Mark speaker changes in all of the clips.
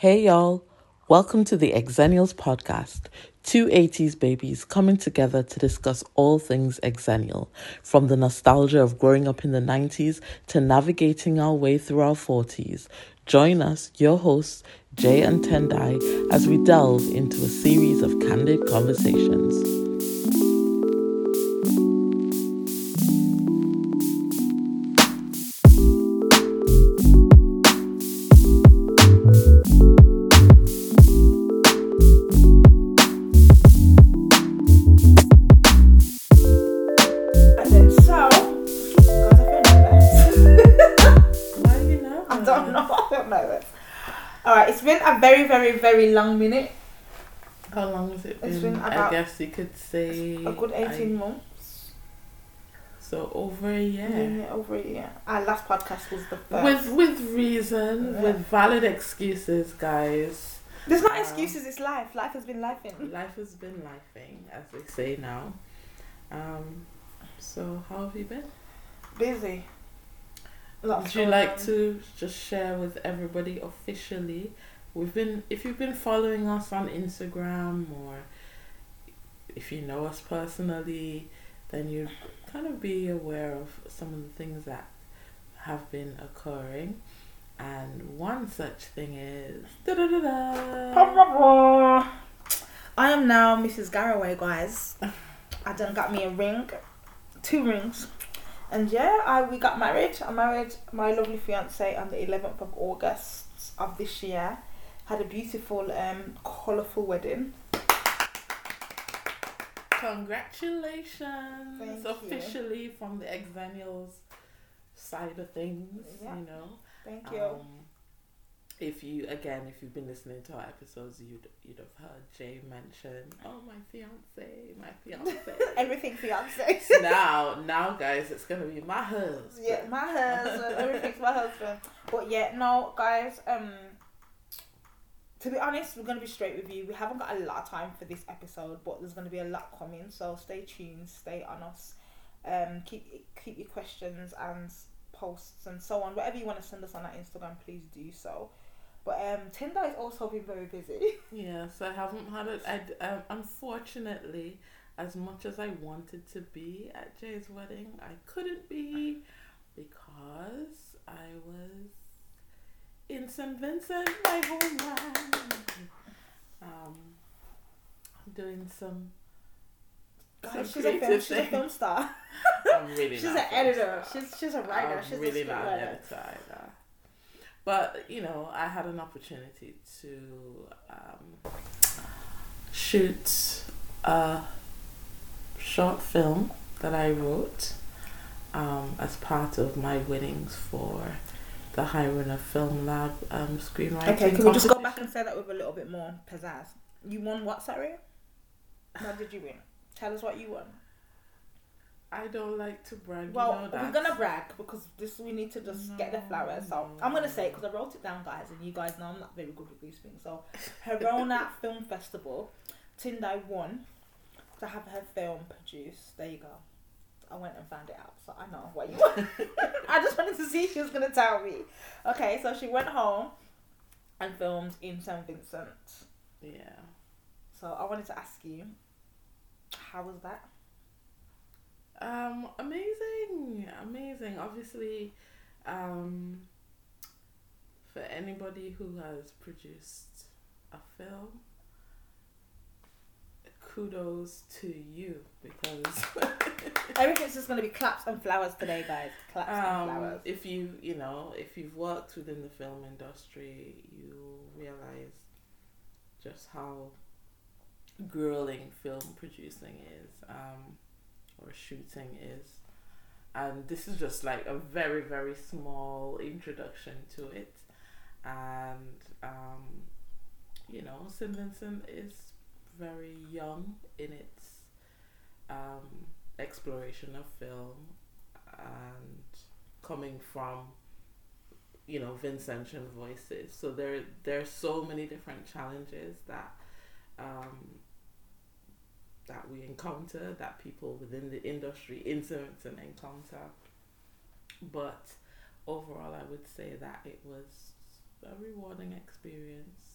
Speaker 1: Hey y'all, welcome to the Exennials podcast. Two 80s babies coming together to discuss all things Exennial, from the nostalgia of growing up in the 90s to navigating our way through our 40s. Join us, your hosts, Jay and Tendai, as we delve into a series of candid conversations.
Speaker 2: Very, long minute.
Speaker 1: How long has it been?
Speaker 2: It's been
Speaker 1: I guess you could say
Speaker 2: A good eighteen
Speaker 1: I-
Speaker 2: months.
Speaker 1: so over a year.
Speaker 2: Yeah, over a year. Our last podcast was the first.
Speaker 1: With with reason,
Speaker 2: Yeah.
Speaker 1: with valid excuses, guys.
Speaker 2: There's not
Speaker 1: um,
Speaker 2: excuses. It's life. Life has been life in.
Speaker 1: Life has been lifing, as they say now. Um, so how have you been?
Speaker 2: Busy. Lots
Speaker 1: Would you like
Speaker 2: on.
Speaker 1: to just share with everybody officially? We've been, if you've been following us on Instagram or if you know us personally, then you'd kind of be aware of some of the things that have been occurring. And one such thing is.
Speaker 2: I am now Mrs. Garraway, guys. I done got me a ring, two rings, and yeah, I we got married. I married my lovely fiance on the 11th of August of this year. Had a beautiful, um, colourful wedding.
Speaker 1: Congratulations!
Speaker 2: Thank you.
Speaker 1: Officially from the Exennials side of things,
Speaker 2: Yeah.
Speaker 1: you know.
Speaker 2: Thank you.
Speaker 1: Um, if you again, if you've been listening to our episodes, you'd you'd have heard Jay mention, "Oh, my fiance, my fiance."
Speaker 2: Everything fiance.
Speaker 1: now, now, guys, it's gonna be my husband.
Speaker 2: yeah, my husband. Everything's my husband. But yeah, no, guys. Um, to be honest, we're gonna be straight with you. We haven't got a lot of time for this episode, but there's gonna be a lot coming. So stay tuned, stay on us. Um, keep keep your questions and posts and so on. Whatever you want to send us on our Instagram, please do so. But um, Tendai has also been very busy.
Speaker 1: Yes, I haven't had it. I um, unfortunately, as much as I wanted to be at Jay's wedding, I couldn't be because I was in St. Vincent, my homeland. Um, I'm doing some. some
Speaker 2: she's a film, she's a film star.
Speaker 1: I'm really
Speaker 2: She's an editor.
Speaker 1: star.
Speaker 2: She's she's a writer.
Speaker 1: I'm
Speaker 2: she's
Speaker 1: really
Speaker 2: a
Speaker 1: not an editor either. But you know, I had an opportunity to um, shoot a short film that I wrote um, as part of my winnings for the Highrunner Film Lab um, screenwriting.
Speaker 2: Okay, can we just go back and say that with a little bit more pizzazz? You won what, sorry? What did you win? Tell us what you won.
Speaker 1: I don't like to brag.
Speaker 2: Well,
Speaker 1: you know
Speaker 2: we're gonna brag because this we need to just get the flowers. So I'm gonna say it because I wrote it down, guys, and you guys know I'm not very good with these things. So, Herona Film Festival, Tendai won to have her film produced. There you go. I went and found it out, so I know what you want. I just wanted to see if she was gonna tell me. Okay, so she went home and filmed in St Vincent.
Speaker 1: Yeah.
Speaker 2: So I wanted to ask you, how was that?
Speaker 1: Um, amazing, amazing. Obviously, um, for anybody who has produced a film, kudos to you because
Speaker 2: Everything's just gonna be claps and flowers today, guys. Claps and
Speaker 1: um,
Speaker 2: flowers.
Speaker 1: if you you know if you've worked within the film industry, you realize just how grueling film producing is. Um, or shooting is. And this is just like a very, very small introduction to it. And, um, you know, St. Vincent is very young in its um, exploration of film and coming from, you know, Vincentian voices. So there, there are so many different challenges that um, that we encounter, that people within the industry in Southampton encounter. But overall, I would say that it was a rewarding experience.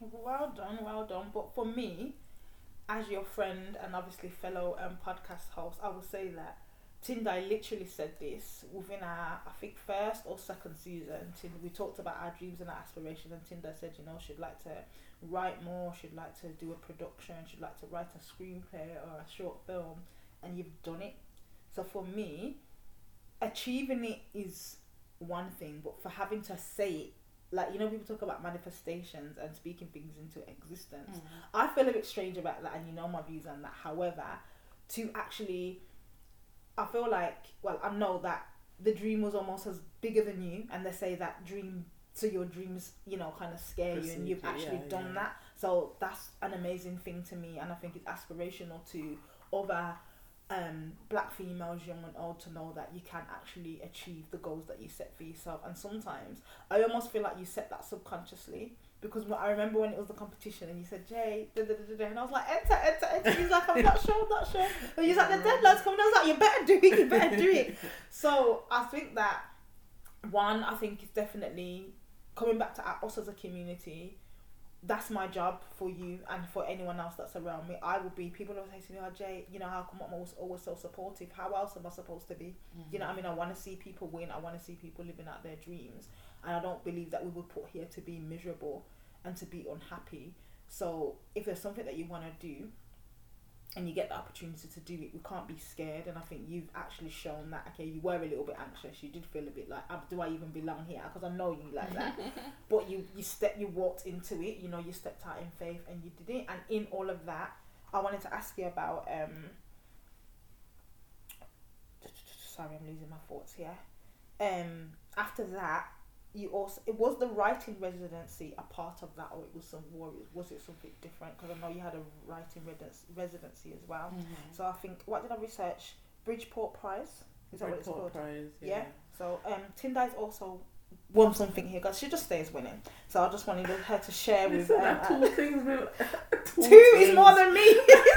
Speaker 2: Well done, well done. But for me, as your friend and obviously fellow um, podcast host, I will say that Tendai literally said this within our, I think, first or second season. Tind, we talked about our dreams and our aspirations, and Tendai said, you know, she'd like to write more, she'd like to do a production, she'd like to write a screenplay or a short film, and you've done it. So for me, achieving it is one thing, but for having to say it, like you know, people talk about manifestations and speaking things into existence.
Speaker 1: Mm.
Speaker 2: I feel a bit strange about that, and you know my views on that. However, to actually, I feel like, well, I know that the dream was almost as bigger than you, and they say that dream, so your dreams, you know, kind of scare you, and you've actually
Speaker 1: yeah,
Speaker 2: done
Speaker 1: yeah.
Speaker 2: that. So that's an amazing thing to me, and I think it's aspirational to other um, black females, young and old, to know that you can actually achieve the goals that you set for yourself. And sometimes I almost feel like you set that subconsciously because when- I remember when it was the competition and you said Jay, da, da, da, and I was like enter, enter, enter. He's like I'm not sure, I'm not sure. And he's like the deadline's coming. I was like you better do it, you better do it. So I think that one, I think is definitely coming back to us as a community. That's my job for you and for anyone else that's around me. I will be. People always say to me, "Oh, Jay, you know how come I'm always, always so supportive? How else am I supposed to be? You know, I mean, I want to see people win. I want to see people living out their dreams, and I don't believe that we were put here to be miserable and to be unhappy. So if there's something that you want to do, and you get the opportunity to do it, we can't be scared. And I think you've actually shown that. Okay, you were a little bit anxious. You did feel a bit like, "Ah, do I even belong here? Because I know you like that. but you you step you walked into it. You know, you stepped out in faith and you did it. And in all of that, I wanted to ask you about um. Sorry, I'm losing my thoughts here. Um, after that, you also it was the writing residency a part of that, or it was some warriors? Was it something different? Because I know you had a writing redens- residency as well.
Speaker 1: Mhm.
Speaker 2: So I think what did I research? Bridgeport Prize. Is that what it's called?
Speaker 1: Prize,
Speaker 2: Yeah.
Speaker 1: yeah.
Speaker 2: So um, Tendai's also won something here because she just stays winning. So I just wanted her to share with. Um, uh,
Speaker 1: two things with
Speaker 2: two is more than me.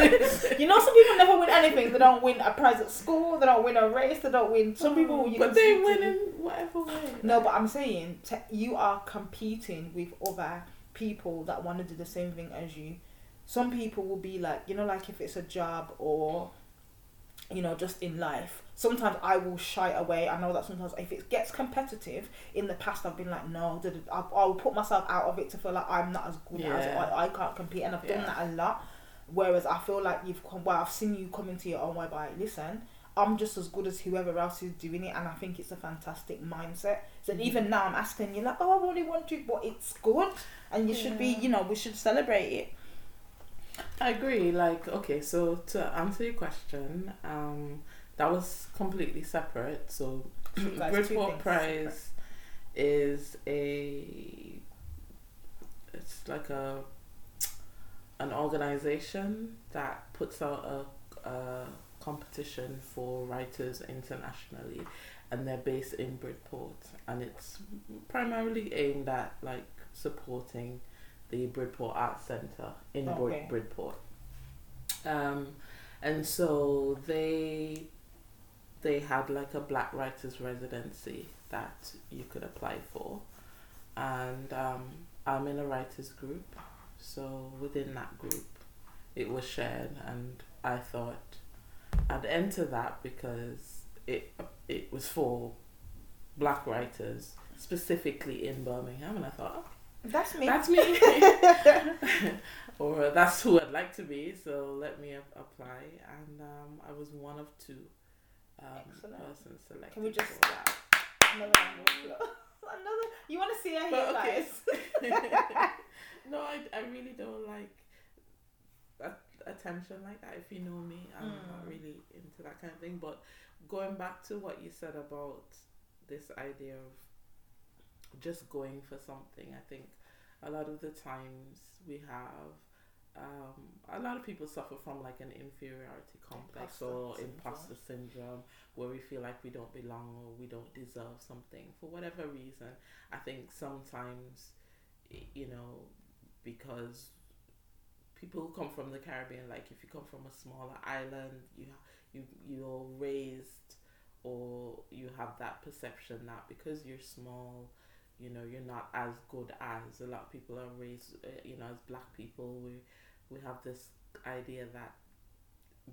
Speaker 2: you know, some people never win anything. They don't win a prize at school. They don't win a race. They don't win. Some people, you
Speaker 1: but they win in whatever way.
Speaker 2: No, but I'm saying te- you are competing with other people that want to do the same thing as you. Some people will be like, you know, like if it's a job or, you know, just in life. Sometimes I will shy away. I know that sometimes if it gets competitive, in the past I've been like, no, da- da- I, I will put myself out of it to feel like I'm not as good as I, I can't compete, and I've done that a lot. Whereas I feel like you've come, well, I've seen you come into your own way by listen. I'm just as good as whoever else is doing it, and I think it's a fantastic mindset. So
Speaker 1: Mhm.
Speaker 2: even now, I'm asking you like, oh, I really want to, but it's good, and you should be, you know, we should celebrate it.
Speaker 1: I agree. Like, okay, so to answer your question, um, that was completely separate. So,
Speaker 2: Bridgeport guys, two
Speaker 1: Bridport
Speaker 2: things
Speaker 1: Prize is a, it's like a, an organization that puts out a, a competition for writers internationally, and they're based in Bridport, and it's primarily aimed at like supporting the Bridport Arts Centre in Brid-
Speaker 2: Okay.
Speaker 1: Bridport. Um, and so they they had like a black writers residency that you could apply for, and um, I'm in a writers group, so within that group, it was shared, and I thought I'd enter that because it it was for black writers specifically in Birmingham, and I thought, oh,
Speaker 2: That's me.
Speaker 1: that's me. or that's who I'd like to be. So let me ap- apply, and um, I was one of two um, persons selected.
Speaker 2: Can we just-. Another round of applause. Another. You want to see her here,
Speaker 1: okay.
Speaker 2: guys?
Speaker 1: no, I, I really don't like attention like that. If you know me, I'm not
Speaker 2: Mm.
Speaker 1: really into that kind of thing. But going back to what you said about this idea of just going for something, I think a lot of the times we have. Um, a lot of people suffer from like an inferiority complex
Speaker 2: Imposter
Speaker 1: or
Speaker 2: syndrome.
Speaker 1: imposter syndrome where we feel like we don't belong or we don't deserve something for whatever reason. I think sometimes, you know, because people who come from the Caribbean, like if you come from a smaller island, you you you're raised or you have that perception that because you're small, you know you're not as good as a lot of people are raised uh, you know as black people we we have this idea that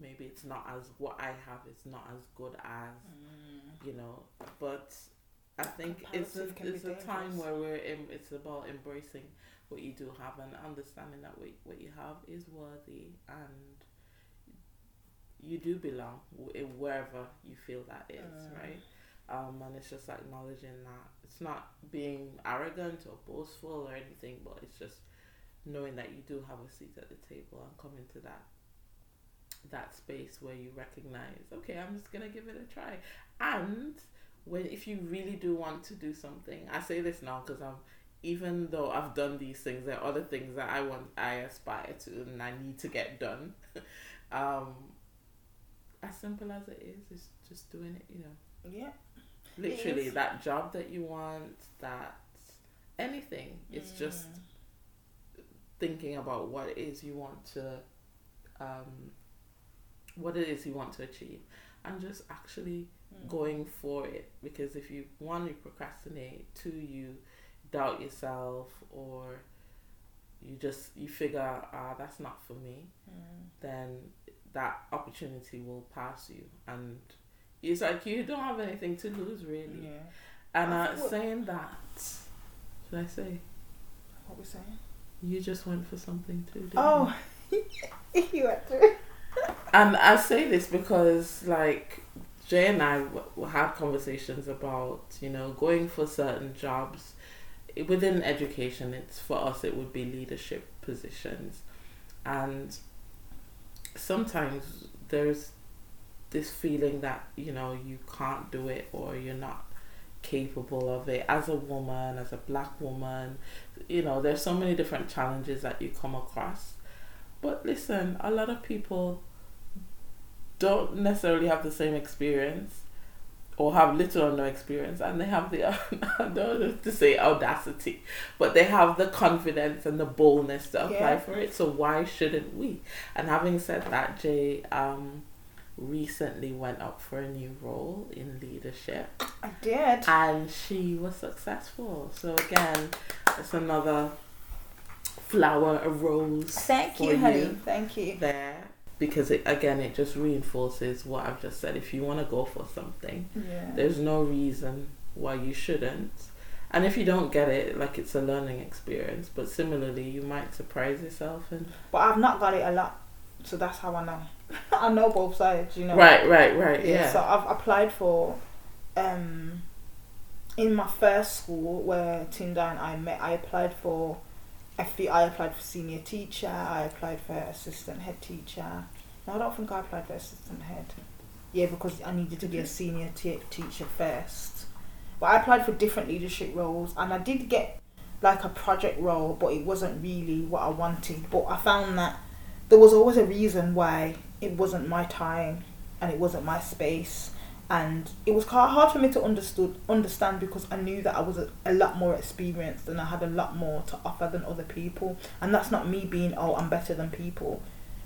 Speaker 1: maybe it's not as what I have is not as good as
Speaker 2: Mm.
Speaker 1: you know but I think it's a,
Speaker 2: Comparative can be
Speaker 1: it's a time where we're in, it's about embracing what you do have and understanding that what, what you have is worthy and you do belong wherever you feel that is
Speaker 2: Mm.
Speaker 1: right um, and it's just acknowledging that it's not being arrogant or boastful or anything but it's just knowing that you do have a seat at the table and coming to that that space where you recognize okay i'm just gonna give it a try. And when if you really do want to do something i say this now because i'm even though i've done these things there are other things that i want i aspire to and i need to get done. Um as simple as it is it's just doing it you know
Speaker 2: Yeah.
Speaker 1: literally that job that you want that anything it's just
Speaker 2: Mm.
Speaker 1: thinking about what it is you want to um what it is you want to achieve and just actually
Speaker 2: Mm.
Speaker 1: going for it because if you one you procrastinate two you doubt yourself or you just you figure ah that's not for me
Speaker 2: Mm.
Speaker 1: then that opportunity will pass you and it's like you don't have anything to lose really
Speaker 2: Yeah.
Speaker 1: and
Speaker 2: I
Speaker 1: uh,
Speaker 2: what-
Speaker 1: saying that should i say
Speaker 2: What we're saying?
Speaker 1: you just went for something too
Speaker 2: Oh,
Speaker 1: you?
Speaker 2: you went to.
Speaker 1: and i say this because like jay and i w- had conversations about you know going for certain jobs within education it's for us it would be leadership positions and sometimes there's this feeling that you know you can't do it or you're not capable of it. As a woman as a black woman you know there's so many different challenges that you come across. But listen a lot of people don't necessarily have the same experience or have little or no experience and they have the I don't know to say audacity but they have the confidence and the boldness to apply
Speaker 2: Yeah.
Speaker 1: for it. So why shouldn't we? And having said that Jay um recently went up for a new role in leadership
Speaker 2: I did.
Speaker 1: and she was successful so again it's another flower a rose
Speaker 2: Thank you, honey. Thank you.
Speaker 1: there because it again it just reinforces what I've just said if you want to go for something
Speaker 2: Yeah.
Speaker 1: there's no reason why you shouldn't and if you don't get it like it's a learning experience but similarly you might surprise yourself and
Speaker 2: But I've not got it a lot, so that's how I know. I know both sides, you know.
Speaker 1: right right right yeah,
Speaker 2: So I've applied for, um, in my first school where Tendai and I met. I applied for, FE, I applied for senior teacher. I applied for assistant head teacher. No, I don't think I applied for assistant head. Yeah, because I needed to be a senior t- teacher first. But I applied for different leadership roles, and I did get like a project role, but it wasn't really what I wanted. But I found that there was always a reason why it wasn't my time and it wasn't my space. And it was hard for me to understood understand because I knew that I was a, a lot more experienced and I had a lot more to offer than other people. And that's not me being oh I'm better than people.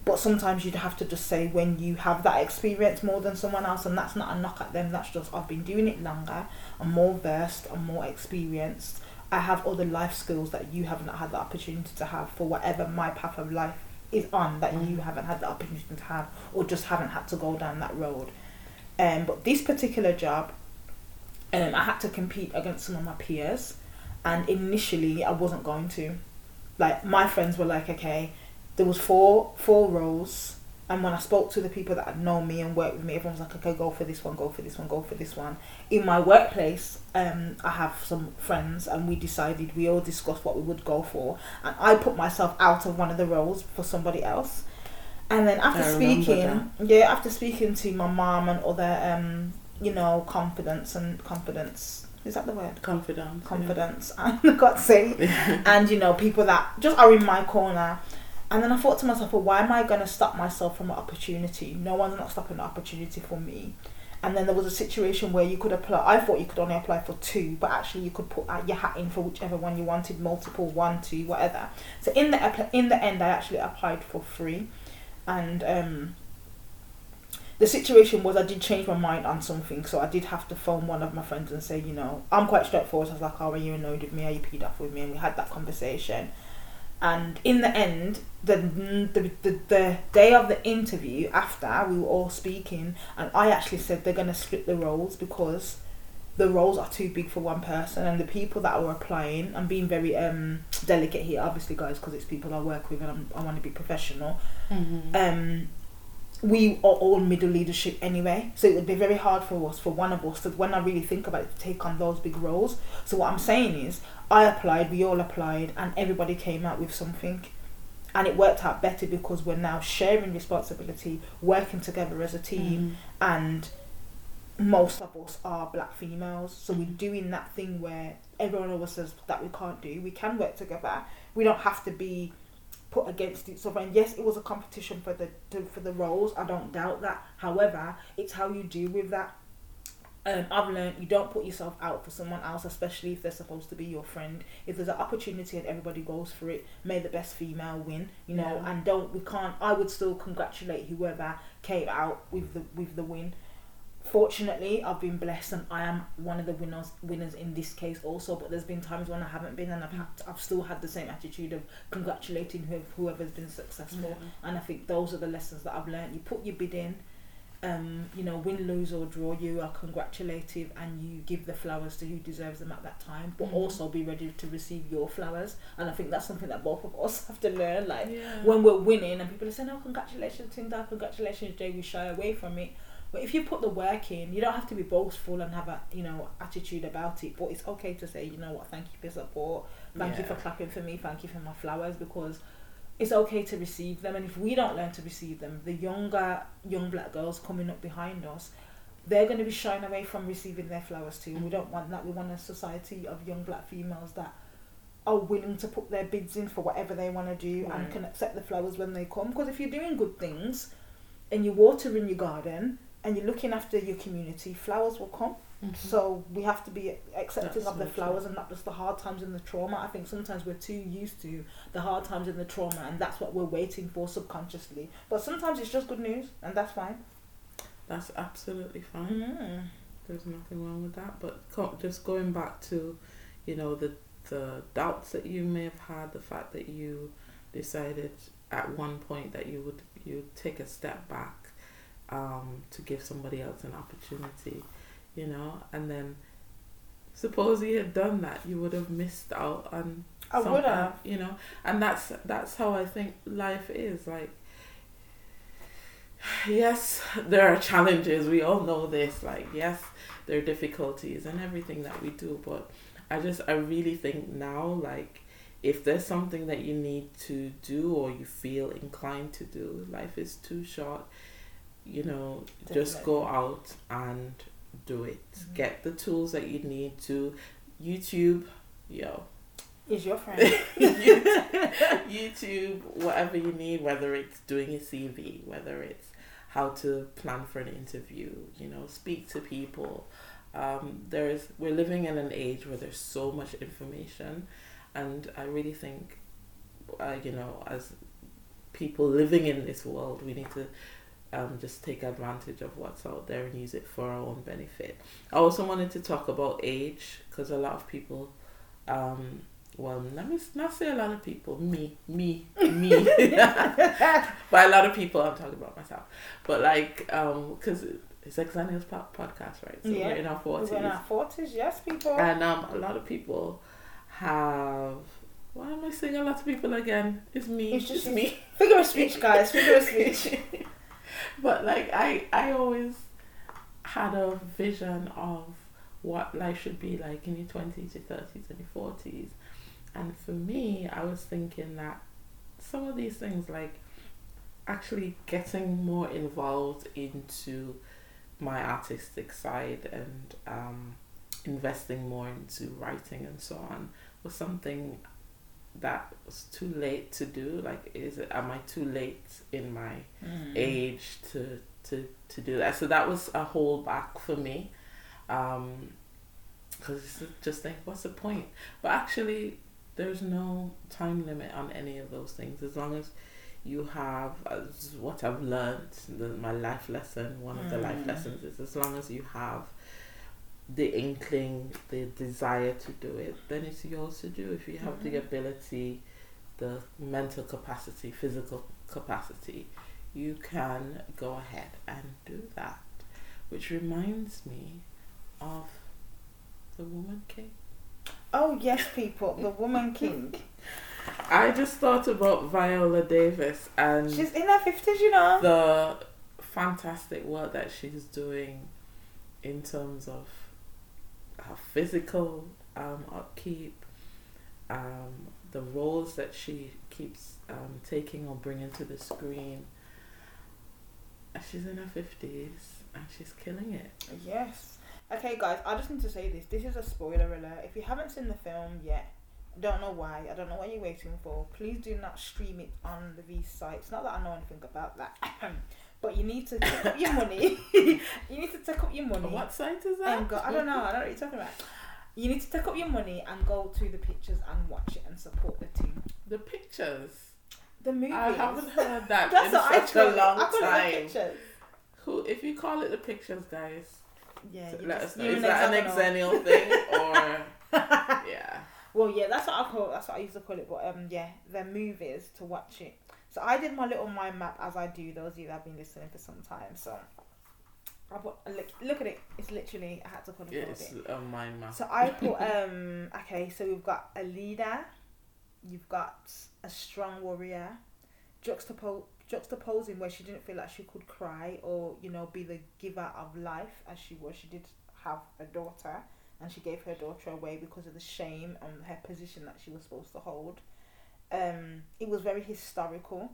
Speaker 2: But sometimes you'd have to just say when you have that experience more than someone else and that's not a knock at them that's just I've been doing it longer I'm more versed I'm more experienced I have other life skills that you haven't had the opportunity to have for whatever my path of life is on that you haven't had the opportunity to have or just haven't had to go down that road. Um, but this particular job, um, I had to compete against some of my peers, and initially I wasn't going to. Like my friends were like, okay, there was four four roles, and when I spoke to the people that had known me and worked with me, everyone was like, okay, go for this one, go for this one, go for this one. In my workplace, um, I have some friends, and we decided we all discussed what we would go for, and I put myself out of one of the roles for somebody else. And then after speaking, yeah, after speaking to my mom and other, um, you know, confidence and confidence, is that the word?
Speaker 1: confidence yeah.
Speaker 2: Confidence, and God's sake, and you know, people that just are in my corner. And then I thought to myself, well, why am I going to stop myself from an opportunity? No one's not stopping the opportunity for me. And then there was a situation where you could apply. I thought you could only apply for two, but actually you could put uh, your hat in for whichever one you wanted, multiple, one, two, whatever. So in the in the end, I actually applied for three, and um, the situation was I did change my mind on something, so I did have to phone one of my friends and say, you know, I'm quite straightforward. I was like, "Oh, are you annoyed with me? Are you peed off with me?" And we had that conversation. And in the end, the, the the the day of the interview, after we were all speaking, and I actually said they're gonna split the roles because the roles are too big for one person, and the people that are applying, I'm being very um delicate here, obviously, guys, because it's people I work with, and I'm, I want to be professional.
Speaker 1: Mm-hmm.
Speaker 2: Um, we are all middle leadership anyway, so it would be very hard for us, for one of us, to when I really think about it, to take on those big roles. So what I'm saying is, I applied, we all applied, and everybody came out with something. And it worked out better because we're now sharing responsibility, working together as a team,
Speaker 1: Mm-hmm.
Speaker 2: and most of us are black females. So we're doing that thing where everyone of us says that we can't do. We can work together. We don't have to be put against each other. And yes, it was a competition for the to, for the roles. I don't doubt that. However, it's how you deal with that. Um, I've learned you don't put yourself out for someone else, especially if they're supposed to be your friend. If there's an opportunity and everybody goes for it, may the best female win. You know,
Speaker 1: Yeah.
Speaker 2: and don't we can't. I would still congratulate whoever came out with the with the win. Fortunately, I've been blessed and I am one of the winners winners in this case also. But there's been times when I haven't been, and I've had I've still had the same attitude of congratulating who, whoever's been successful. And I think those are the lessons that I've learned. You put your bid in, um, you know, win, lose or draw, you are congratulative and you give the flowers to who deserves them at that time. But
Speaker 1: Mhm.
Speaker 2: also be ready to receive your flowers. And I think that's something that both of us have to learn. Like
Speaker 1: yeah.
Speaker 2: when we're winning and people are saying, "Oh, congratulations, Tendai, congratulations, Jay," we shy away from it. But if you put the work in, you don't have to be boastful and have a you know attitude about it. But it's okay to say, you know what, thank you for support, thank you for clapping for me, thank you for my flowers, because it's okay to receive them. And if we don't learn to receive them, the younger young black girls coming up behind us, they're going to be shying away from receiving their flowers too. We don't want that. We want a society of young black females that are willing to put their bids in for whatever they want to do and can accept the flowers when they come. Because if you're doing good things and you're watering your garden and you're looking after your community, flowers will come.
Speaker 1: Mhm.
Speaker 2: So we have to be accepting
Speaker 1: That's
Speaker 2: of the
Speaker 1: so true.
Speaker 2: flowers and not just the hard times and the trauma. I think sometimes we're too used to the hard times and the trauma, and that's what we're waiting for subconsciously. But sometimes it's just good news, and that's fine.
Speaker 1: That's absolutely fine.
Speaker 2: Mm.
Speaker 1: There's nothing wrong with that. But just going back to, you know, the the doubts that you may have had, the fact that you decided at one point that you would you would take a step back um, to give somebody else an opportunity, you know, and then suppose you had done that, you would have missed out on
Speaker 2: I would have.
Speaker 1: you know, and that's that's how I think life is like. Yes, there are challenges. We all know this. Like, yes, there are difficulties and everything that we do, but I just I really think now, like, if there's something that you need to do or you feel inclined to do, life is too short. You know, just go out and do it.
Speaker 2: Mhm.
Speaker 1: Get the tools that you need to YouTube, yo,
Speaker 2: Is your friend?
Speaker 1: YouTube, whatever you need, whether it's doing a CV, whether it's how to plan for an interview, you know, speak to people. Um, there's we're living in an age where there's so much information, and I really think, uh, you know, as people living in this world, we need to um, just take advantage of what's out there and use it for our own benefit. I also wanted to talk about age because a lot of people, um, well, let me not say a lot of people, me, me, me. By a lot of people, I'm talking about myself. But like, um, because it's Exennials po- podcast, right? So
Speaker 2: Yeah.
Speaker 1: we're in our
Speaker 2: We're
Speaker 1: forties,
Speaker 2: in our forties, yes, people.
Speaker 1: and um, a lot of people have. Why am I saying a lot of people again? It's me.
Speaker 2: It's
Speaker 1: It's
Speaker 2: just
Speaker 1: just me.
Speaker 2: Figure of speech, guys. Figure of speech.
Speaker 1: But like I, I always had a vision of what life should be like in your twenties, your thirties, and your forties. And for me, I was thinking that some of these things, like actually getting more involved into my artistic side and um, investing more into writing and so on, was something that was too late to do. Like, is it? Am I too late in my
Speaker 2: Mm.
Speaker 1: age to to to do that. So that was a holdback for me, um, because just think, what's the point? But actually, there's no time limit on any of those things as long as you have as what I've learned, the, my life lesson. One of the life
Speaker 2: Mm.
Speaker 1: lessons is as long as you have the inkling, the desire to do it, then it's yours to do. If you have the
Speaker 2: Mhm.
Speaker 1: ability, the mental capacity, physical capacity, you can go ahead and do that. Which reminds me of the Woman King.
Speaker 2: Oh yes, people, the Woman King.
Speaker 1: I just thought about Viola Davis and
Speaker 2: She's in her fifties, you know.
Speaker 1: the fantastic work that she's doing in terms of her physical um, upkeep, um, the roles that she keeps um, taking or bringing to the screen. She's in her fifties and she's killing it.
Speaker 2: Yes. Okay, guys, I just need to say this. This is a spoiler alert. If you haven't seen the film yet, don't know why. I don't know what you're waiting for. Please do not stream it on the V sites. Not that I know anything about that. but you need to take up your money. you need to take up your money.
Speaker 1: What site is that?
Speaker 2: And go, I don't know. I don't know what you're talking about. You need to take up your money and go to the pictures and watch it and support the team.
Speaker 1: The pictures.
Speaker 2: The movie.
Speaker 1: I haven't heard that
Speaker 2: That's
Speaker 1: in such
Speaker 2: call
Speaker 1: a long
Speaker 2: I the
Speaker 1: time.
Speaker 2: pictures.
Speaker 1: Who, if you call it the pictures, guys,
Speaker 2: Yeah.
Speaker 1: So let
Speaker 2: just-
Speaker 1: us know. Is that an exennial thing or yeah?
Speaker 2: Well, yeah, that's what I call. That's what I used to call it. But um, yeah, they're movies to watch it. So I did my little mind map as I do. Those of you that have been listening for some time. So I put look, look at it. It's literally I had to put
Speaker 1: Yeah,
Speaker 2: it.
Speaker 1: it's a mind map.
Speaker 2: So I put um. Okay, so we've got a leader. You've got a strong warrior. Juxtapo- juxtaposing where she didn't feel like she could cry or you know be the giver of life as she was. She did have a daughter and she gave her daughter away because of the shame and her position that she was supposed to hold. Um, it was very historical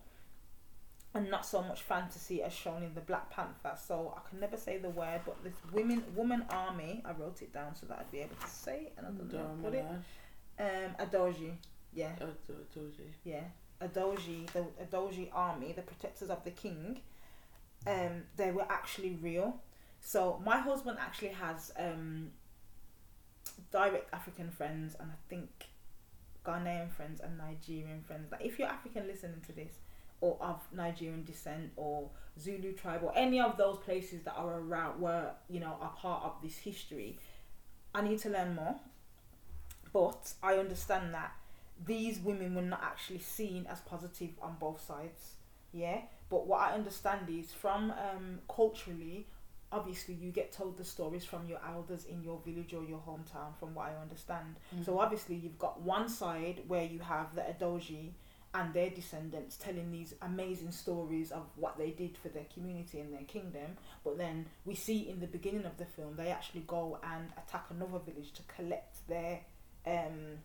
Speaker 2: and not so much fantasy as shown in the Black Panther. So I can never say the word, but this women woman army, I wrote it down so that I'd be able to say it and I don't know how to put it. Um, Adoji, yeah,
Speaker 1: Oh, do- doji.
Speaker 2: yeah, Adoji, the Adoji army, the protectors of the king. Um, they were actually real. So my husband actually has um direct African friends and I think Ghanaian friends and Nigerian friends. Like if you're African listening to this or of Nigerian descent or Zulu tribe or any of those places that are around were, you know, are part of this history, I need to learn more. But I understand that these women were not actually seen as positive on both sides. Yeah. But what I understand is from um, culturally, obviously you get told the stories from your elders in your village or your hometown from what I understand. So obviously you've got one side where you have the Adoji and their descendants telling these amazing stories of what they did for their community and their kingdom. But then we see in the beginning of the film they actually go and attack another village to collect their um,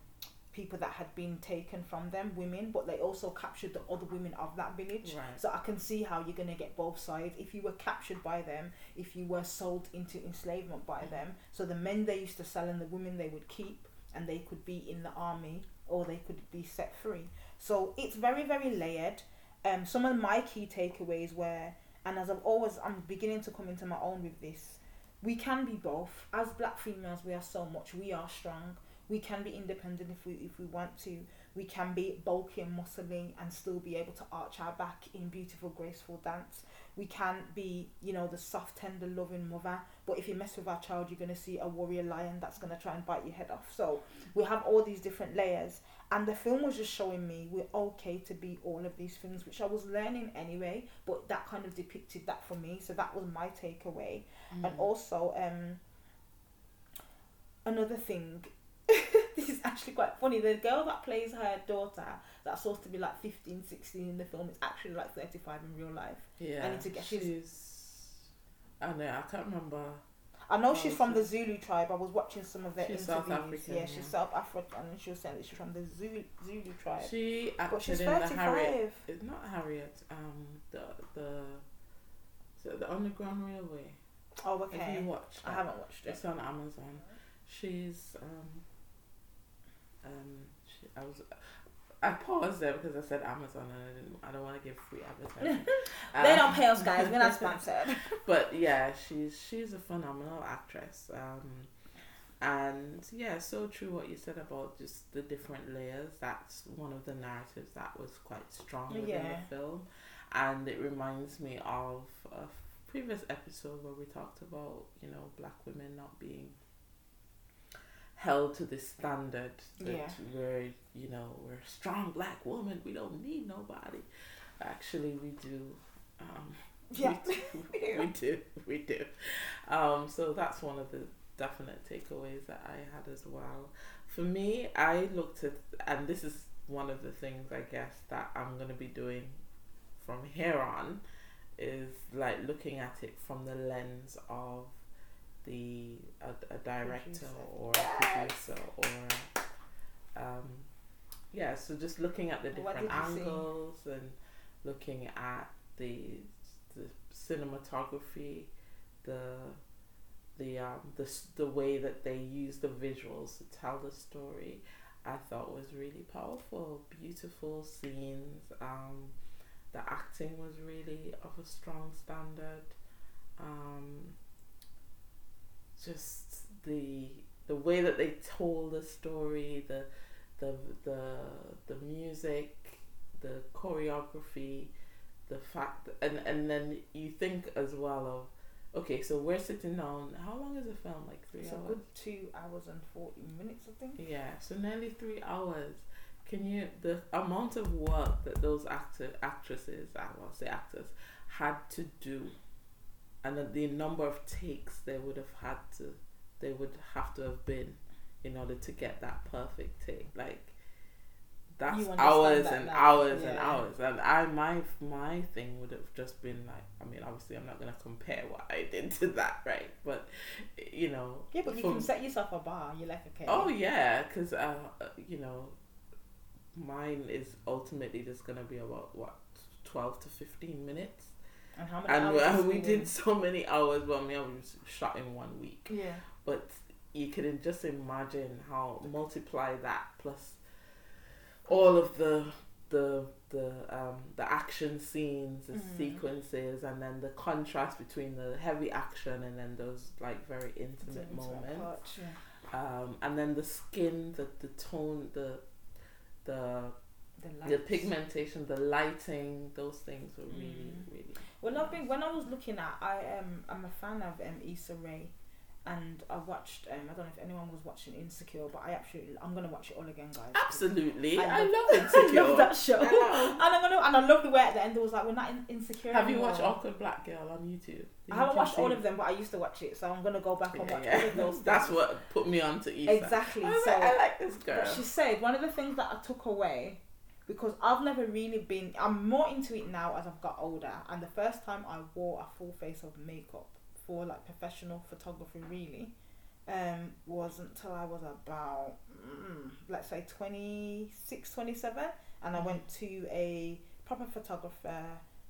Speaker 2: people that had been taken from them, women, but they also captured the other women of that village.
Speaker 1: Right.
Speaker 2: So I can see how you're gonna get both sides. If you were captured by them, if you were sold into enslavement by them, so the men they used to sell and the women they would keep, and they could be in the army or they could be set free. So it's very very layered. Um, some of my key takeaways were, and as I've always, I'm beginning to come into my own with this. We can be both. As black females, we are so much. We are strong. We can be independent if we if we want to. We can be bulky and muscly and still be able to arch our back in beautiful, graceful dance. We can be, you know, the soft, tender, loving mother. But if you mess with our child, you're gonna see a warrior lion that's gonna try and bite your head off. So we have all these different layers, and the film was just showing me we're okay to be all of these things, which I was learning anyway. But that kind of depicted that for me, so that was my takeaway. And also, um, another thing, this is actually quite funny. The girl that plays her daughter, that's supposed to be like 15, 16 in the film, is actually like 35 in real life.
Speaker 1: Yeah.
Speaker 2: I need to get- she's-
Speaker 1: She's. I know. I can't remember.
Speaker 2: I know
Speaker 1: Oh,
Speaker 2: she's from the Zulu tribe. I was watching some of their
Speaker 1: She's South
Speaker 2: interviews.
Speaker 1: African,
Speaker 2: yeah, she's
Speaker 1: yeah.
Speaker 2: South African, and she was saying that she's from the Zulu, Zulu tribe.
Speaker 1: She
Speaker 2: but she's
Speaker 1: in the Harriet.
Speaker 2: 35.
Speaker 1: It's not Harriet. Um, the the the Underground Railway.
Speaker 2: Oh, okay.
Speaker 1: Have you watched?
Speaker 2: I haven't watched it.
Speaker 1: It's on Amazon. She's um um she, I was I paused there because I said Amazon and I didn't I don't want to give free advertising.
Speaker 2: They
Speaker 1: Um,
Speaker 2: don't pay us, guys. We're not sponsored.
Speaker 1: But yeah, she's she's a phenomenal actress. Um, and yeah, so true what you said about just the different layers. That's one of the narratives that was quite strong within
Speaker 2: Yeah.
Speaker 1: the film, and it reminds me of a previous episode where we talked about you know black women not being held to this standard that
Speaker 2: Yeah.
Speaker 1: we're you know we're a strong black woman. We don't need nobody. Actually we do um
Speaker 2: Yeah.
Speaker 1: we do. We do. We do. Um so that's one of the definite takeaways that i had as well. For me i looked at and this is one of the things i guess that i'm going to be doing from here on is like looking at it from the lens of the a, a director or a producer or um yeah so just looking at the different
Speaker 2: you see?
Speaker 1: angles and looking at the the cinematography the the um the the way that they use the visuals to tell the story I thought was really powerful. Beautiful scenes um the acting was really of a strong standard. Um just the the way that they told the story the the the the music the choreography the fact and and then you think as well of okay so we're sitting down how long is the film like three
Speaker 2: It's a
Speaker 1: hours
Speaker 2: good two hours and forty minutes, I think.
Speaker 1: yeah, so nearly three hours. Can you the amount of work that those actor actresses, I will say actors, had to do, and the, the number of takes they would have had to, they would have to have been, in order to get that perfect take. Like that's hours
Speaker 2: that
Speaker 1: and
Speaker 2: now,
Speaker 1: hours and hours. And I my my thing would have just been like, I mean, obviously I'm not gonna compare what I did to that, right? But you know,
Speaker 2: Yeah, but you
Speaker 1: from-
Speaker 2: can set yourself a bar. You're like, okay.
Speaker 1: Oh yeah, because uh, uh, you know, mine is ultimately just gonna be about what twelve to fifteen minutes,
Speaker 2: And how many
Speaker 1: and
Speaker 2: hours is
Speaker 1: we did so many hours. but I mean, I was shot in one week,
Speaker 2: Yeah.
Speaker 1: but you can just imagine how multiply that plus all of the the the um the action scenes, the
Speaker 2: Mhm.
Speaker 1: sequences, and then the contrast between the heavy action and then those like very intimate
Speaker 2: Intimate
Speaker 1: moments
Speaker 2: yeah.
Speaker 1: um, and then the skin, the the tone, the the
Speaker 2: The,
Speaker 1: the pigmentation, the lighting, those things were really
Speaker 2: Mm.
Speaker 1: really.
Speaker 2: Well, I think when I was looking at, I um, I'm a fan of um, Issa Rae, and I watched. Um, I don't know if anyone was watching Insecure, but I absolutely, I'm gonna watch it all again, guys.
Speaker 1: Absolutely,
Speaker 2: I
Speaker 1: I,
Speaker 2: love-
Speaker 1: love Insecure.
Speaker 2: I love that show.
Speaker 1: I.
Speaker 2: And I'm gonna, and I love the way at the end it was like, we're not in, insecure.
Speaker 1: Have you
Speaker 2: anymore.
Speaker 1: watched Awkward Black Girl on YouTube?
Speaker 2: I haven't
Speaker 1: You
Speaker 2: watched
Speaker 1: can
Speaker 2: all of them, but I used to watch it, so I'm gonna go back and
Speaker 1: Yeah,
Speaker 2: watch
Speaker 1: yeah.
Speaker 2: all of those.
Speaker 1: That's what put me on to Issa.
Speaker 2: exactly.
Speaker 1: I
Speaker 2: so
Speaker 1: like, I like this girl.
Speaker 2: She said one of the things that I took away because I've never really been. I'm more into it now as I've got older. And the first time I wore a full face of makeup for like professional photography, really, um, wasn't until I was about mm, let's say 26, 27. and I went to a proper photographer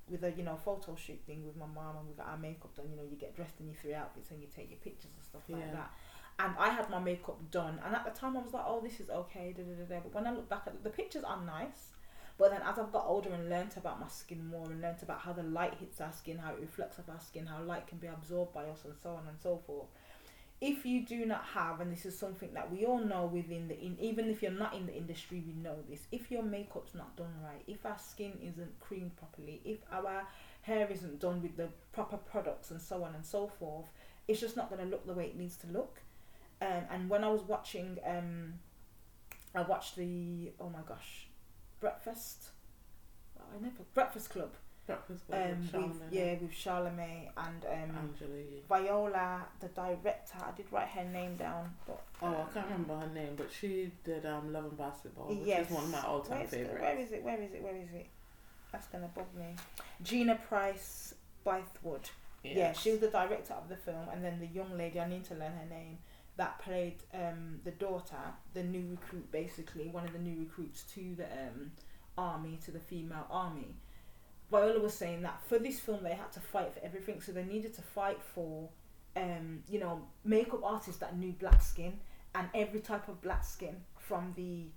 Speaker 2: with a you know photo shoot thing with my mom and we got our makeup done. You know, you get dressed in your three outfits and you take your pictures and stuff like that and I had my makeup done. And at the time, I was like, "Oh, this is okay." Da, da, da. But when I look back at it, the pictures are nice. But then, as I've got older and learnt about my skin more, and learnt about how the light hits our skin, how it reflects off our skin, how light can be absorbed by us, and so on and so forth. If you do not have, and this is something that we all know within the, in, even if you're not in the industry, we know this. If your makeup's not done right, if our skin isn't creamed properly, if our hair isn't done with the proper products, and so on and so forth, it's just not going to look the way it needs to look. Um, and when I was watching, um, I watched the oh my gosh, Breakfast. I never Breakfast Club.
Speaker 1: Breakfast with
Speaker 2: Um, with, yeah, with Charlemagne and um,
Speaker 1: Angela
Speaker 2: Viola, the director. I did write her name down, but
Speaker 1: Oh, I can't remember her name, but she did um, Love and Basketball, which
Speaker 2: yes,
Speaker 1: is one of my all-time favorites.
Speaker 2: Where is it? Where is it? Where is it? That's gonna bug me. Gina Prince Bythewood. Yeah, she was the director of the film, and then the young lady, I need to learn her name, that played um, the daughter, the new recruit, basically, one of the new recruits to the um, army, to the female army. Viola was saying that for this film, they had to fight for everything, so they needed to fight for, um, you know, makeup artists that knew black skin and every type of black skin, from the,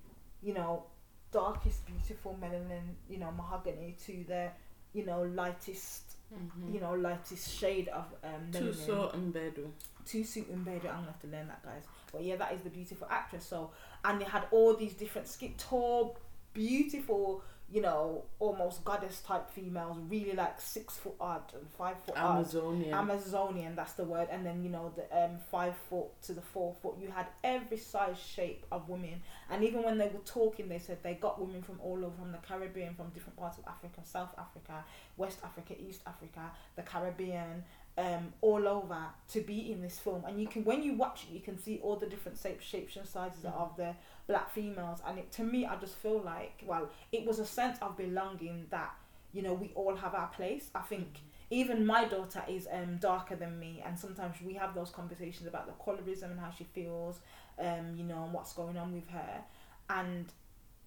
Speaker 2: you know, darkest, beautiful melanin, you know, mahogany to the, you know, lightest
Speaker 1: Mhm.
Speaker 2: you know, like lightest shade of um, melanin.
Speaker 1: Thuso Mbedu.
Speaker 2: Tusu Mbedu. I'm gonna have to learn that, guys. But yeah, that is the beautiful actress. So, and they had all these different skin tall, beautiful, you know, almost goddess type females, really like six foot odd and five foot odd.
Speaker 1: Amazonian.
Speaker 2: Amazonian, that's the word, and then you know the um five foot to the four foot. You had every size shape of women, and even when they were talking, they said they got women from all over, from the Caribbean, from different parts of Africa, South Africa, West Africa, East Africa, the Caribbean, um, all over to be in this film. And you can, when you watch it, you can see all the different shape, shapes and sizes
Speaker 1: Mhm.
Speaker 2: of the black females. And it, to me, I just feel like, well, it was a sense of belonging that you know we all have our place. I think even my daughter is um darker than me and sometimes we have those conversations about the colorism and how she feels um you know and what's going on with her and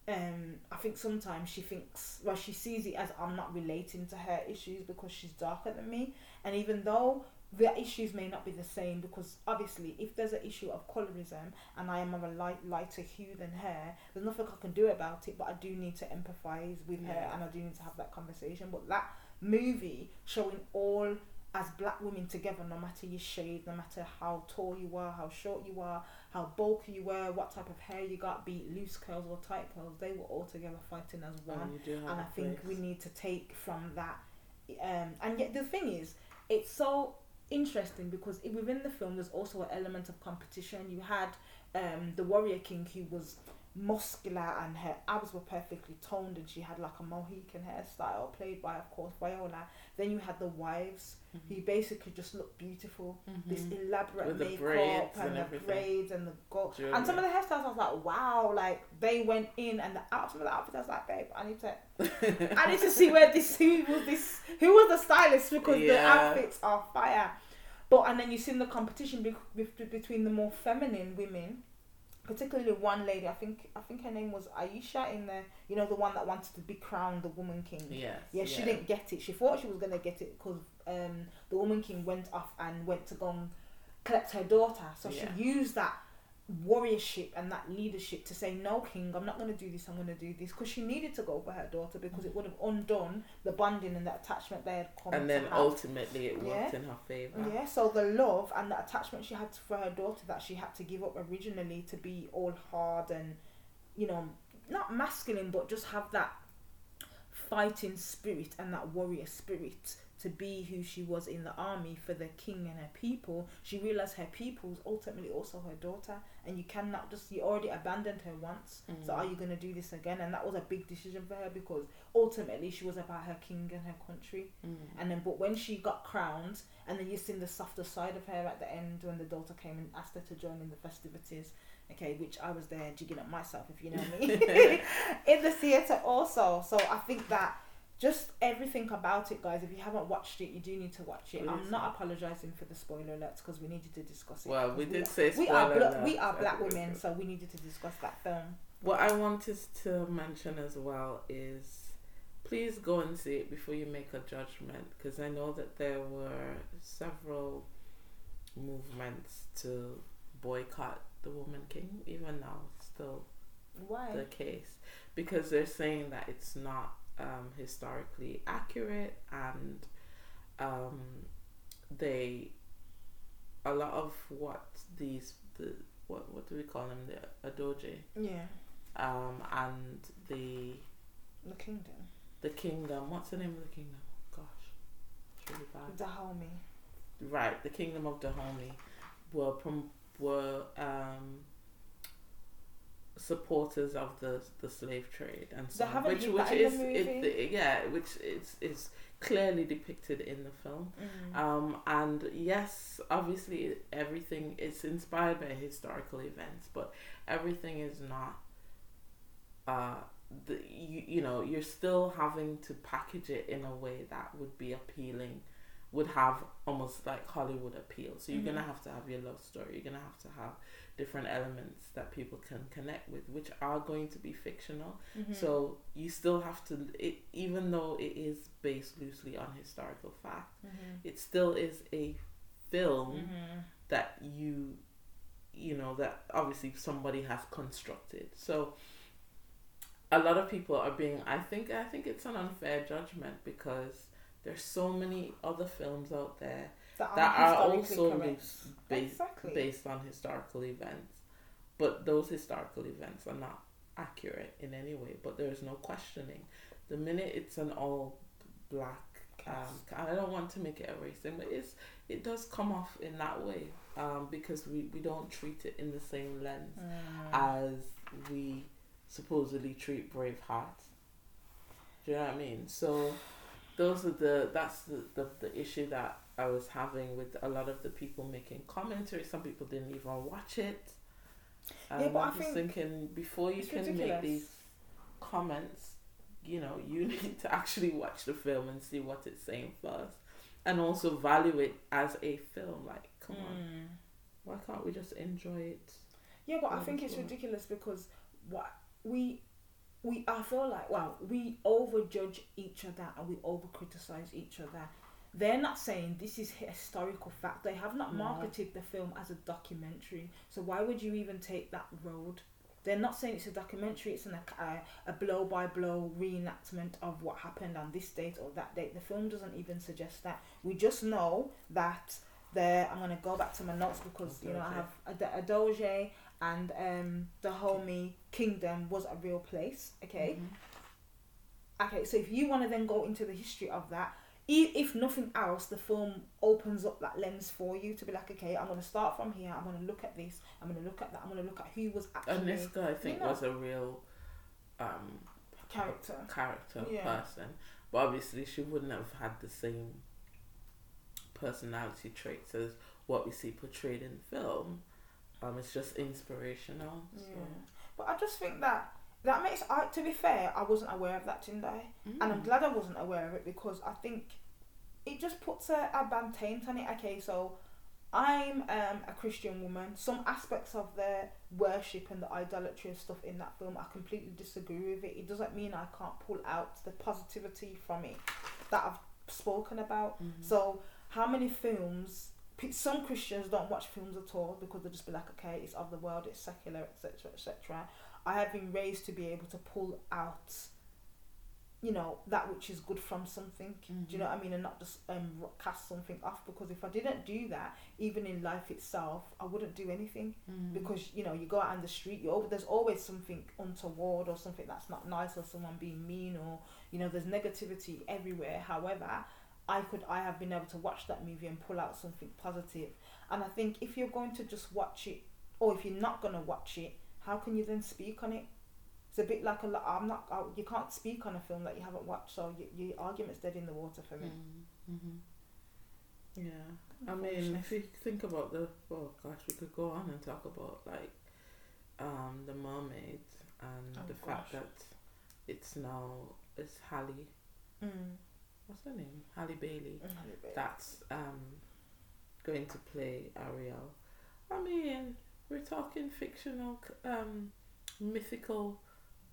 Speaker 2: um I think sometimes she thinks well she sees it as I'm not relating to her issues because she's darker than me and even though the issues may not be the same because obviously if there's an issue of colorism and I am of a light lighter hue than her there's nothing I can do about it but I do need to empathize with her and I do need to have that conversation. But that movie showing all as black women together no matter your shade no matter how tall you are how short you are how bulky you were what type of hair you got be it loose curls or tight curls they were all together fighting as one.
Speaker 1: And you do have
Speaker 2: and I think we need to take from that. Um, and yet the thing is, it's so interesting because within the film there's also an element of competition. You had um, the warrior king who was muscular and her abs were perfectly toned and she had like a Mohican hairstyle played by of course Viola. Then you had the wives who basically just looked beautiful. This
Speaker 1: Mhm.
Speaker 2: elaborate makeup
Speaker 1: braids
Speaker 2: and,
Speaker 1: and
Speaker 2: the
Speaker 1: everything.
Speaker 2: braids and the gold. And some of the hairstyles I was like, wow, like they went in and the out some of the outfits I was like, babe, I need to I need to see where this who was this who was the stylist because the outfits are fire. But and then you see the competition be, be, between the more feminine women, particularly one lady. I think I think her name was Aisha in the you know the one that wanted to be crowned the woman king.
Speaker 1: Yes.
Speaker 2: Yeah, she didn't get it. She thought she was gonna get it because um, the woman king went off and went to go and collect her daughter. So
Speaker 1: Yeah.
Speaker 2: she used that warriorship and that leadership to say, "No, king, I'm not gonna do this. I'm gonna do this," because she needed to go for her daughter because it would have undone the bonding and the attachment they had come
Speaker 1: And then ultimately it worked
Speaker 2: Yeah.
Speaker 1: in her favor.
Speaker 2: Yeah, so the love and the attachment she had for her daughter that she had to give up originally to be all hard and, you know, not masculine, but just have that fighting spirit and that warrior spirit to be who she was in the army for the king and her people. She realized her people was ultimately also her daughter, and you cannot just you already abandoned her once. So
Speaker 1: Mm.
Speaker 2: are you gonna do this again? And that was a big decision for her because ultimately she was about her king and her country.
Speaker 1: Mm.
Speaker 2: And then, but when she got crowned, and then you seen the softer side of her at the end when the daughter came and asked her to join in the festivities. Okay, which I was there jigging up myself, if you know me, in the theatre also. So I think that just everything about it, guys. If you haven't watched it, you do need to watch it. I'm not apologizing for the spoiler alerts because we needed to discuss it.
Speaker 1: Well,
Speaker 2: 'cause
Speaker 1: we did
Speaker 2: are-
Speaker 1: say
Speaker 2: we are bla- we are black women, so we needed to discuss that film.
Speaker 1: What I wanted to mention as well is please go and see it before you make a judgment because I know that there were several movements to boycott the Woman King, even now, it's still
Speaker 2: Why?
Speaker 1: the case because they're saying that it's not um, historically accurate and um, they a lot of what these the what what do we call them? The Agojie
Speaker 2: yeah,
Speaker 1: um, and the
Speaker 2: the kingdom,
Speaker 1: the kingdom. What's the name of the kingdom? Gosh it's really bad.
Speaker 2: Dahomey.
Speaker 1: right the kingdom of Dahomey were prom- were um, supporters of the the slave trade and so on, which which is it, yeah which is is clearly depicted in the film
Speaker 2: Mm.
Speaker 1: um, and yes obviously everything is inspired by historical events but everything is not uh the, you, you know you're still having to package it in a way that would be appealing would have almost like hollywood appeal so you're
Speaker 2: Mhm.
Speaker 1: gonna have to have your love story you're gonna have to have different elements that people can connect with which are going to be fictional
Speaker 2: Mhm.
Speaker 1: so you still have to it even though it is based loosely on historical fact
Speaker 2: Mhm.
Speaker 1: it still is a film
Speaker 2: Mhm.
Speaker 1: that you you know that obviously somebody has constructed so a lot of people are being i think i think it's an unfair judgment because there's so many other films out there
Speaker 2: That,
Speaker 1: that are also based
Speaker 2: Exactly.
Speaker 1: based on historical events, but those historical events are not accurate in any way. But there is no questioning. The minute it's an all black, um, I don't want to make it a race thing, but it's it does come off in that way um, because we, we don't treat it in the same lens
Speaker 2: Mm.
Speaker 1: as we supposedly treat Braveheart. Do you know what I mean? So those are the that's the, the, the issue that I was having with a lot of the people making commentary. Some people didn't even watch it. Um,
Speaker 2: Yeah, but I
Speaker 1: I'm just
Speaker 2: think
Speaker 1: thinking before you can
Speaker 2: ridiculous.
Speaker 1: make these comments, you know, you need to actually watch the film and see what it's saying first, and also value it as a film. Like, come on,
Speaker 2: Mm.
Speaker 1: why can't we just enjoy it?
Speaker 2: Yeah, but I think it's ridiculous because what we we I feel like well we overjudge each other and we over criticize each other. They're not saying this is historical fact. They have not
Speaker 1: No.
Speaker 2: marketed the film as a documentary. So why would you even take that road? They're not saying it's a documentary. It's an, a, a blow by blow reenactment of what happened on this date or that date. The film doesn't even suggest that. We just know that there. I'm gonna go back to my notes because you know I have a Agojie and um, the Dahomey kingdom was a real place. Okay.
Speaker 1: Mhm.
Speaker 2: Okay. So if you want to then go into the history of that, if nothing else, the film opens up that lens for you to be like, okay, I'm gonna start from here. I'm gonna look at this. I'm gonna look at that. I'm gonna look at who was actually
Speaker 1: And this guy, I think,
Speaker 2: know.
Speaker 1: was a real um,
Speaker 2: character.
Speaker 1: character
Speaker 2: Yeah.
Speaker 1: person. But obviously, she wouldn't have had the same personality traits as what we see portrayed in film. Um, it's just inspirational. So.
Speaker 2: Yeah. But I just think that that makes. I to be fair, I wasn't aware of that Tendai, and I'm
Speaker 1: Mm.
Speaker 2: glad I wasn't aware of it because I think it just puts a, a bad taint on it. Okay, so I'm um, a Christian woman. Some aspects of the worship and the idolatry and stuff in that film, I completely disagree with it. It doesn't mean I can't pull out the positivity from it that I've spoken about.
Speaker 1: Mhm.
Speaker 2: So how many films? Some Christians don't watch films at all because they just be like, okay, it's of the world, it's secular, etc., etc. I have been raised to be able to pull out, you know, that which is good from something. Do you know what I mean? And not just um cast something off because if I didn't do that, even in life itself, I wouldn't do anything
Speaker 1: Mhm.
Speaker 2: because you know you go out on the street you there's always something untoward or something that's not nice or someone being mean or you know there's negativity everywhere however i could i have been able to watch that movie and pull out something positive. positive and i think if you're going to just watch it or if you're not going to watch it how can you then speak on it it's a bit like a lot i'm not I, you can't speak on a film that you haven't watched so y your argument's dead in the water for me
Speaker 1: Mhm. Yeah, I mean, if you think about the oh gosh, we could go on and talk about like um the mermaid and
Speaker 2: Oh,
Speaker 1: the fact that it's now it's Halle.
Speaker 2: mm.
Speaker 1: What's her name? Halle Bailey.
Speaker 2: Mm.
Speaker 1: That's um going to play Ariel. I mean, we're talking fictional, um, mythical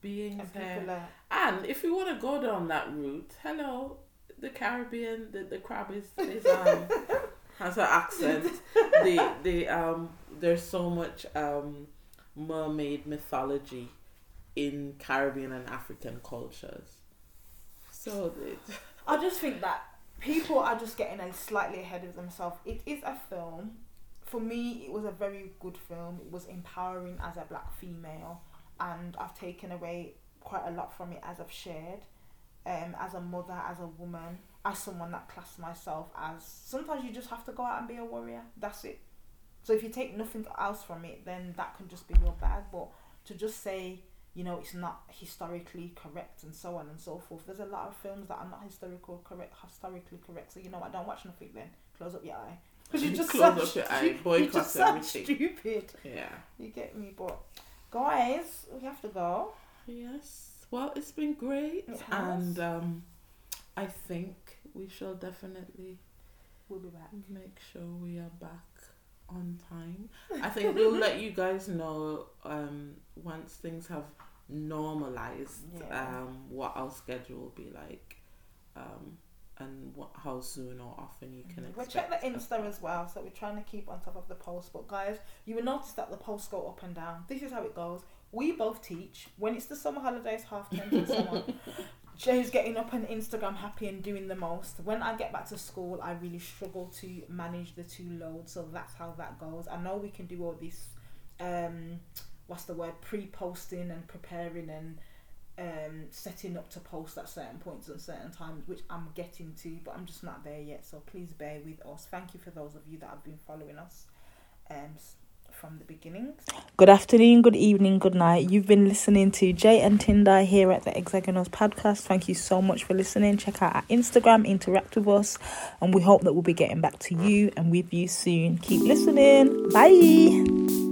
Speaker 1: beings
Speaker 2: and
Speaker 1: here.
Speaker 2: are
Speaker 1: And if we want to go down that route, hello, the Caribbean, the, the crab is, is um, has an accent. the the um, there's so much um, mermaid mythology in Caribbean and African cultures. So it,
Speaker 2: I just think that people are just getting a slightly ahead of themselves. It is a film. For me, it was a very good film. It was empowering as a black female, and I've taken away quite a lot from it as I've shared. Um, as a mother, as a woman, as someone that classed myself as. Sometimes you just have to go out and be a warrior. That's it. So if you take nothing else from it, then that can just be your bag. But to just say you know it's not historically correct and so on and so forth. There's a lot of films that are not historical correct, historically correct. So you know what? Don't watch nothing then. Close up your eye. Because you just
Speaker 1: Close
Speaker 2: sound
Speaker 1: up your
Speaker 2: stu- you
Speaker 1: boycott
Speaker 2: just
Speaker 1: everything.
Speaker 2: stupid.
Speaker 1: yeah.
Speaker 2: You get me? But guys, we have to go.
Speaker 1: Yes. Well, it's been great,
Speaker 2: It has.
Speaker 1: and um, I think we shall definitely
Speaker 2: We'll be back.
Speaker 1: make sure we are back on time. I think we'll let you guys know um, once things have normalized
Speaker 2: Yeah.
Speaker 1: um, what our schedule will be like um, and what, how soon or often you can
Speaker 2: We'll check the Insta as well, so we're trying to keep on top of the post. But guys, you will notice that the posts go up and down. This is how it goes. We both teach when it's the summer holidays, half term and so on. Jay's getting up on Instagram happy and doing the most. When I get back to school, I really struggle to manage the two loads, so that's how that goes. I know we can do all this, um, what's the word, pre-posting and preparing and um, setting up to post at certain points and certain times, which I'm getting to, but I'm just not there yet. So please bear with us. Thank you for those of you that have been following us. Um, from the beginning. Good afternoon, good evening, good night. You've been listening to Jay and Tendai here at the Exennials podcast. Thank you so much for listening. Check out our Instagram, interact with us, and we hope that we'll be getting back to you and with you soon. Keep listening. Bye.